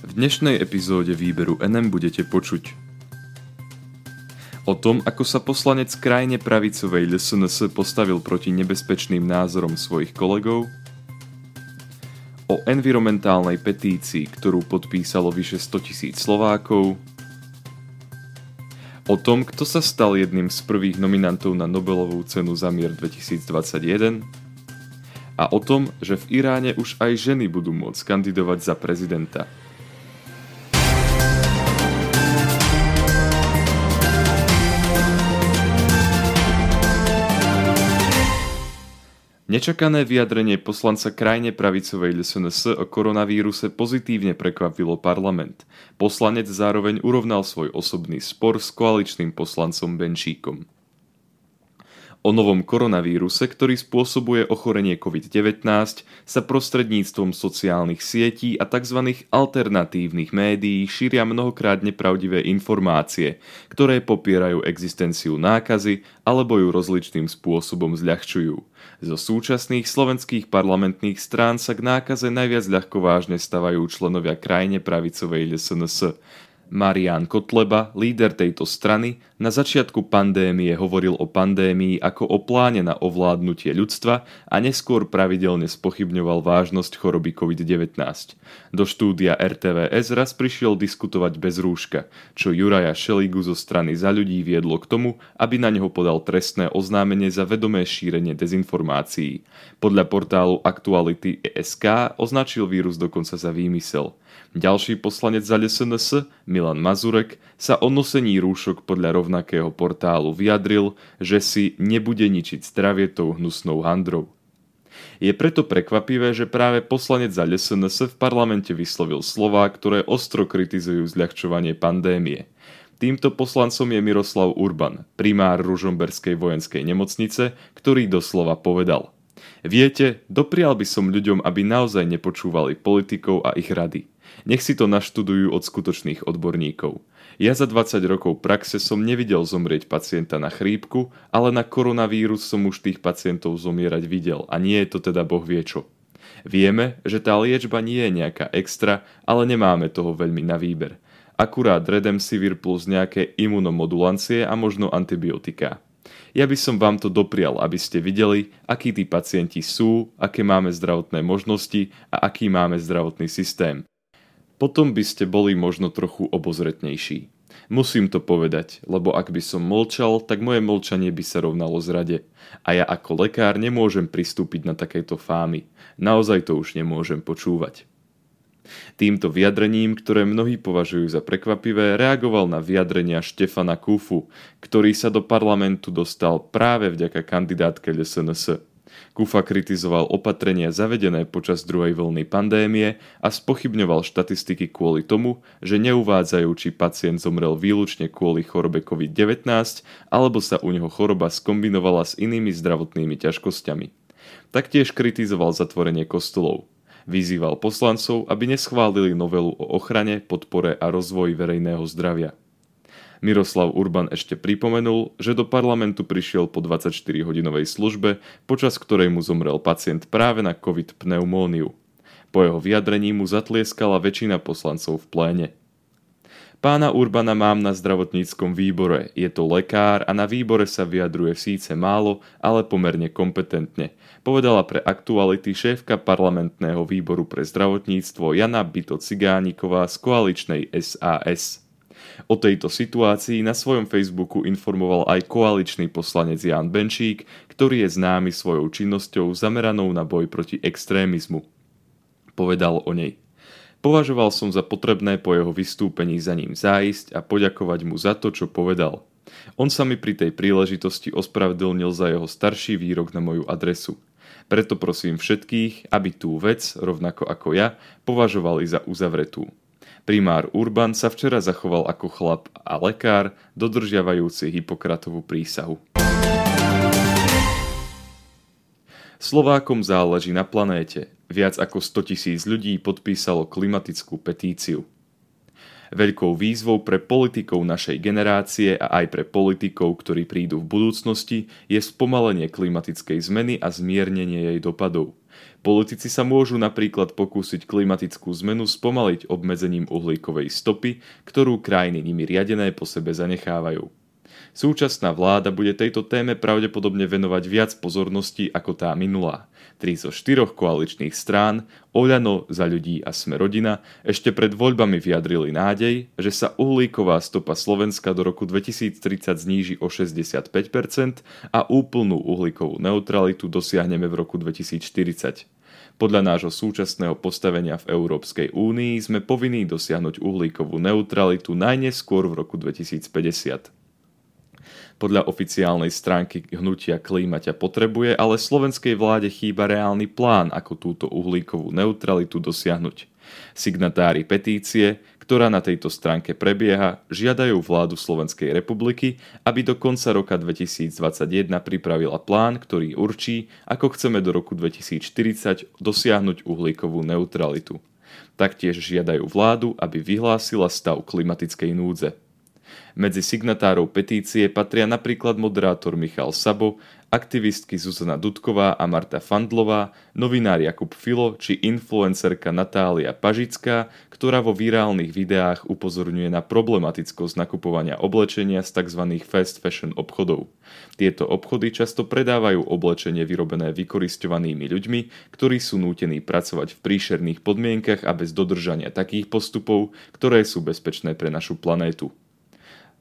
V dnešnej epizóde výberu NM budete počuť o tom, ako sa poslanec krajine pravicovej LSNS postavil proti nebezpečným názorom svojich kolegov, o environmentálnej petícii, ktorú podpísalo vyše 100 tisíc Slovákov, o tom, kto sa stal jedným z prvých nominantov na Nobelovú cenu za mier 2021 a o tom, že v Iráne už aj ženy budú môcť kandidovať za prezidenta. Nečakané vyjadrenie poslanca krajine pravicovej LSNS o koronavíruse pozitívne prekvapilo parlament. Poslanec zároveň urovnal svoj osobný spor s koaličným poslancom Benčíkom o novom koronavíruse, ktorý spôsobuje ochorenie COVID-19, sa prostredníctvom sociálnych sietí a tzv. alternatívnych médií šíria mnohokrát nepravdivé informácie, ktoré popierajú existenciu nákazy alebo ju rozličným spôsobom zľahčujú. Zo súčasných slovenských parlamentných strán sa k nákaze najviac ľahko vážne stavajú členovia krajine pravicovej LSNS. Marian Kotleba, líder tejto strany, na začiatku pandémie hovoril o pandémii ako o pláne na ovládnutie ľudstva a neskôr pravidelne spochybňoval vážnosť choroby COVID-19. Do štúdia RTVS raz prišiel diskutovať bez rúška, čo Juraja Šeligu zo strany za ľudí viedlo k tomu, aby na neho podal trestné oznámenie za vedomé šírenie dezinformácií. Podľa portálu Aktuality ESK označil vírus dokonca za výmysel. Ďalší poslanec za SNS, Milan Mazurek, sa o nosení rúšok podľa rovnakého portálu vyjadril, že si nebude ničiť zdravie tou hnusnou handrou. Je preto prekvapivé, že práve poslanec za SNS v parlamente vyslovil slová, ktoré ostro kritizujú zľahčovanie pandémie. Týmto poslancom je Miroslav Urban, primár Ružomberskej vojenskej nemocnice, ktorý doslova povedal Viete, doprial by som ľuďom, aby naozaj nepočúvali politikov a ich rady. Nech si to naštudujú od skutočných odborníkov. Ja za 20 rokov praxe som nevidel zomrieť pacienta na chrípku, ale na koronavírus som už tých pacientov zomierať videl a nie je to teda boh vie čo. Vieme, že tá liečba nie je nejaká extra, ale nemáme toho veľmi na výber. Akurát Redemsivir plus nejaké imunomodulancie a možno antibiotika. Ja by som vám to doprial, aby ste videli, akí tí pacienti sú, aké máme zdravotné možnosti a aký máme zdravotný systém potom by ste boli možno trochu obozretnejší. Musím to povedať, lebo ak by som mlčal, tak moje mlčanie by sa rovnalo zrade. A ja ako lekár nemôžem pristúpiť na takéto fámy. Naozaj to už nemôžem počúvať. Týmto vyjadrením, ktoré mnohí považujú za prekvapivé, reagoval na vyjadrenia Štefana Kufu, ktorý sa do parlamentu dostal práve vďaka kandidátke LSNS. Kufa kritizoval opatrenia zavedené počas druhej vlny pandémie a spochybňoval štatistiky kvôli tomu, že neuvádzajú, či pacient zomrel výlučne kvôli chorobe COVID-19 alebo sa u neho choroba skombinovala s inými zdravotnými ťažkosťami. Taktiež kritizoval zatvorenie kostolov. Vyzýval poslancov, aby neschválili novelu o ochrane, podpore a rozvoji verejného zdravia. Miroslav Urban ešte pripomenul, že do parlamentu prišiel po 24-hodinovej službe, počas ktorej mu zomrel pacient práve na COVID pneumóniu. Po jeho vyjadrení mu zatlieskala väčšina poslancov v pléne. Pána Urbana mám na zdravotníckom výbore, je to lekár a na výbore sa vyjadruje síce málo, ale pomerne kompetentne, povedala pre aktuality šéfka parlamentného výboru pre zdravotníctvo Jana Bito Cigániková z koaličnej SAS. O tejto situácii na svojom Facebooku informoval aj koaličný poslanec Jan Benčík, ktorý je známy svojou činnosťou zameranou na boj proti extrémizmu. Povedal o nej. Považoval som za potrebné po jeho vystúpení za ním zájsť a poďakovať mu za to, čo povedal. On sa mi pri tej príležitosti ospravedlnil za jeho starší výrok na moju adresu. Preto prosím všetkých, aby tú vec, rovnako ako ja, považovali za uzavretú. Primár Urban sa včera zachoval ako chlap a lekár, dodržiavajúci Hipokratovú prísahu. Slovákom záleží na planéte. Viac ako 100 tisíc ľudí podpísalo klimatickú petíciu. Veľkou výzvou pre politikov našej generácie a aj pre politikov, ktorí prídu v budúcnosti, je spomalenie klimatickej zmeny a zmiernenie jej dopadov. Politici sa môžu napríklad pokúsiť klimatickú zmenu spomaliť obmedzením uhlíkovej stopy, ktorú krajiny nimi riadené po sebe zanechávajú. Súčasná vláda bude tejto téme pravdepodobne venovať viac pozornosti ako tá minulá. Tri zo štyroch koaličných strán, Oľano, Za ľudí a Sme rodina, ešte pred voľbami vyjadrili nádej, že sa uhlíková stopa Slovenska do roku 2030 zníži o 65% a úplnú uhlíkovú neutralitu dosiahneme v roku 2040. Podľa nášho súčasného postavenia v Európskej únii sme povinní dosiahnuť uhlíkovú neutralitu najneskôr v roku 2050. Podľa oficiálnej stránky hnutia klíma ťa potrebuje, ale slovenskej vláde chýba reálny plán, ako túto uhlíkovú neutralitu dosiahnuť. Signatári petície, ktorá na tejto stránke prebieha, žiadajú vládu Slovenskej republiky, aby do konca roka 2021 pripravila plán, ktorý určí, ako chceme do roku 2040 dosiahnuť uhlíkovú neutralitu. Taktiež žiadajú vládu, aby vyhlásila stav klimatickej núdze. Medzi signatárov petície patria napríklad moderátor Michal Sabo, aktivistky Zuzana Dudková a Marta Fandlová, novinár Jakub Filo či influencerka Natália Pažická, ktorá vo virálnych videách upozorňuje na problematickosť nakupovania oblečenia z tzv. fast fashion obchodov. Tieto obchody často predávajú oblečenie vyrobené vykoristovanými ľuďmi, ktorí sú nútení pracovať v príšerných podmienkach a bez dodržania takých postupov, ktoré sú bezpečné pre našu planétu.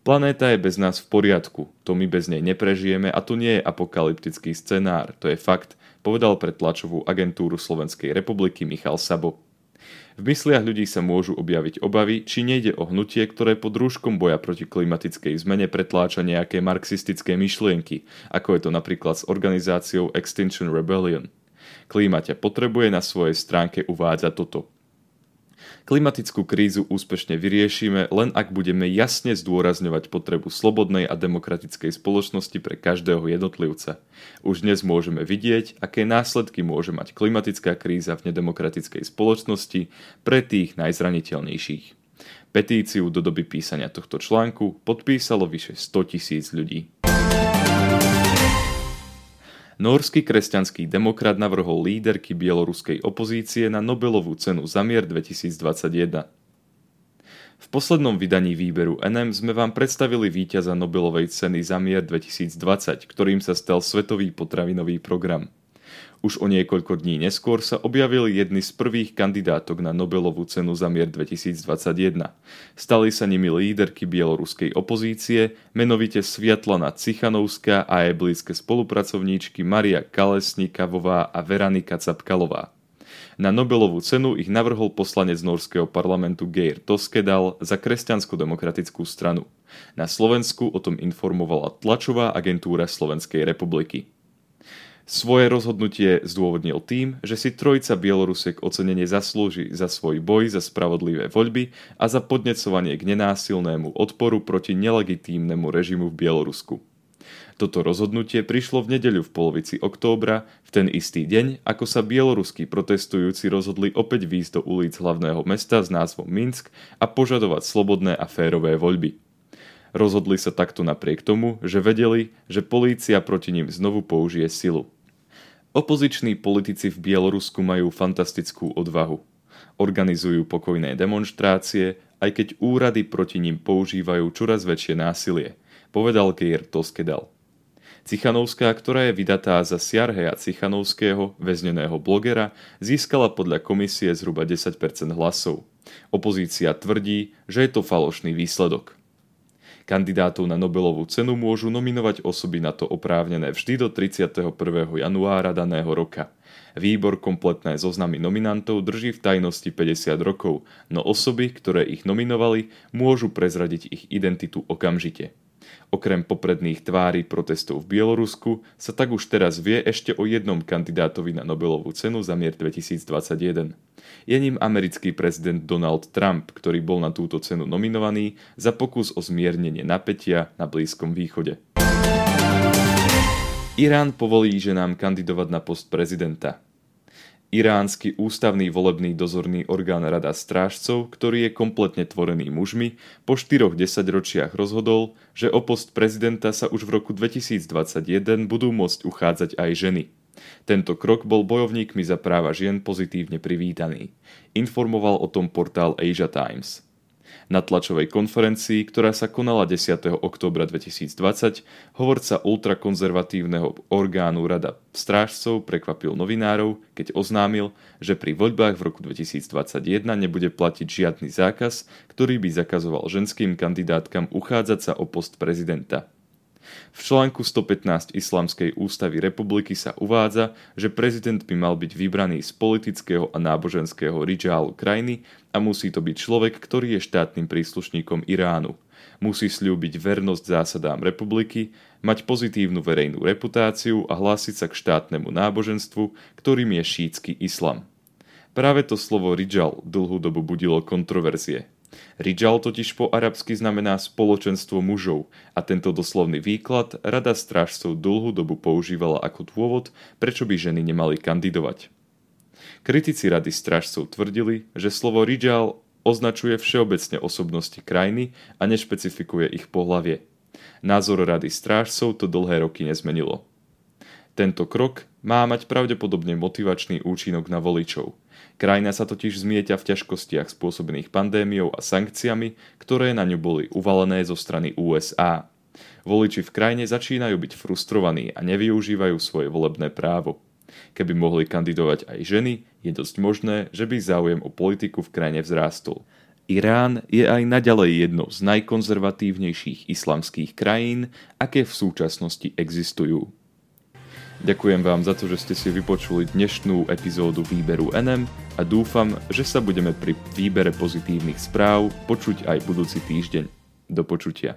Planéta je bez nás v poriadku, to my bez nej neprežijeme a to nie je apokalyptický scenár, to je fakt, povedal pre tlačovú agentúru Slovenskej republiky Michal Sabo. V mysliach ľudí sa môžu objaviť obavy, či nejde o hnutie, ktoré pod rúškom boja proti klimatickej zmene pretláča nejaké marxistické myšlienky, ako je to napríklad s organizáciou Extinction Rebellion. Klíma ťa potrebuje na svojej stránke uvádza toto – Klimatickú krízu úspešne vyriešime, len ak budeme jasne zdôrazňovať potrebu slobodnej a demokratickej spoločnosti pre každého jednotlivca. Už dnes môžeme vidieť, aké následky môže mať klimatická kríza v nedemokratickej spoločnosti pre tých najzraniteľnejších. Petíciu do doby písania tohto článku podpísalo vyše 100 tisíc ľudí. Norský kresťanský demokrat navrhol líderky bieloruskej opozície na Nobelovú cenu za mier 2021. V poslednom vydaní výberu NM sme vám predstavili víťaza Nobelovej ceny za mier 2020, ktorým sa stal Svetový potravinový program – už o niekoľko dní neskôr sa objavili jedny z prvých kandidátok na Nobelovú cenu za mier 2021. Stali sa nimi líderky bieloruskej opozície, menovite Sviatlana Cichanovská a jej blízke spolupracovníčky Maria Kalesnikavová a Veranika Capkalová. Na Nobelovú cenu ich navrhol poslanec norského parlamentu Geir Toskedal za kresťansko-demokratickú stranu. Na Slovensku o tom informovala tlačová agentúra Slovenskej republiky. Svoje rozhodnutie zdôvodnil tým, že si trojica Bielorusek ocenenie zaslúži za svoj boj za spravodlivé voľby a za podnecovanie k nenásilnému odporu proti nelegitímnemu režimu v Bielorusku. Toto rozhodnutie prišlo v nedeľu v polovici októbra, v ten istý deň, ako sa bieloruskí protestujúci rozhodli opäť výjsť do ulic hlavného mesta s názvom Minsk a požadovať slobodné a férové voľby. Rozhodli sa takto napriek tomu, že vedeli, že polícia proti ním znovu použije silu. Opoziční politici v Bielorusku majú fantastickú odvahu. Organizujú pokojné demonštrácie, aj keď úrady proti ním používajú čoraz väčšie násilie, povedal Geir Toskedal. Cichanovská, ktorá je vydatá za Siarheja Cichanovského, väzneného blogera, získala podľa komisie zhruba 10% hlasov. Opozícia tvrdí, že je to falošný výsledok. Kandidátov na Nobelovú cenu môžu nominovať osoby na to oprávnené vždy do 31. januára daného roka. Výbor kompletné zoznamy nominantov drží v tajnosti 50 rokov, no osoby, ktoré ich nominovali, môžu prezradiť ich identitu okamžite. Okrem popredných tvári protestov v Bielorusku sa tak už teraz vie ešte o jednom kandidátovi na Nobelovú cenu za mier 2021. Je ním americký prezident Donald Trump, ktorý bol na túto cenu nominovaný za pokus o zmiernenie napätia na Blízkom východe. Irán povolí ženám kandidovať na post prezidenta. Iránsky ústavný volebný dozorný orgán Rada strážcov, ktorý je kompletne tvorený mužmi, po štyroch desaťročiach rozhodol, že o post prezidenta sa už v roku 2021 budú môcť uchádzať aj ženy. Tento krok bol bojovníkmi za práva žien pozitívne privítaný. Informoval o tom portál Asia Times. Na tlačovej konferencii, ktorá sa konala 10. oktobra 2020, hovorca ultrakonzervatívneho orgánu Rada strážcov prekvapil novinárov, keď oznámil, že pri voľbách v roku 2021 nebude platiť žiadny zákaz, ktorý by zakazoval ženským kandidátkam uchádzať sa o post prezidenta. V článku 115 Islamskej ústavy republiky sa uvádza, že prezident by mal byť vybraný z politického a náboženského ridžálu krajiny a musí to byť človek, ktorý je štátnym príslušníkom Iránu. Musí slúbiť vernosť zásadám republiky, mať pozitívnu verejnú reputáciu a hlásiť sa k štátnemu náboženstvu, ktorým je šítsky islam. Práve to slovo ridžal dlhú dobu budilo kontroverzie. Rijal totiž po arabsky znamená spoločenstvo mužov a tento doslovný výklad Rada strážcov dlhú dobu používala ako dôvod, prečo by ženy nemali kandidovať. Kritici Rady strážcov tvrdili, že slovo Rijal označuje všeobecne osobnosti krajiny a nešpecifikuje ich pohlavie. Názor Rady strážcov to dlhé roky nezmenilo. Tento krok má mať pravdepodobne motivačný účinok na voličov. Krajina sa totiž zmieťa v ťažkostiach spôsobených pandémiou a sankciami, ktoré na ňu boli uvalené zo strany USA. Voliči v krajine začínajú byť frustrovaní a nevyužívajú svoje volebné právo. Keby mohli kandidovať aj ženy, je dosť možné, že by záujem o politiku v krajine vzrástol. Irán je aj naďalej jednou z najkonzervatívnejších islamských krajín, aké v súčasnosti existujú. Ďakujem vám za to, že ste si vypočuli dnešnú epizódu výberu NM a dúfam, že sa budeme pri výbere pozitívnych správ počuť aj budúci týždeň. Do počutia.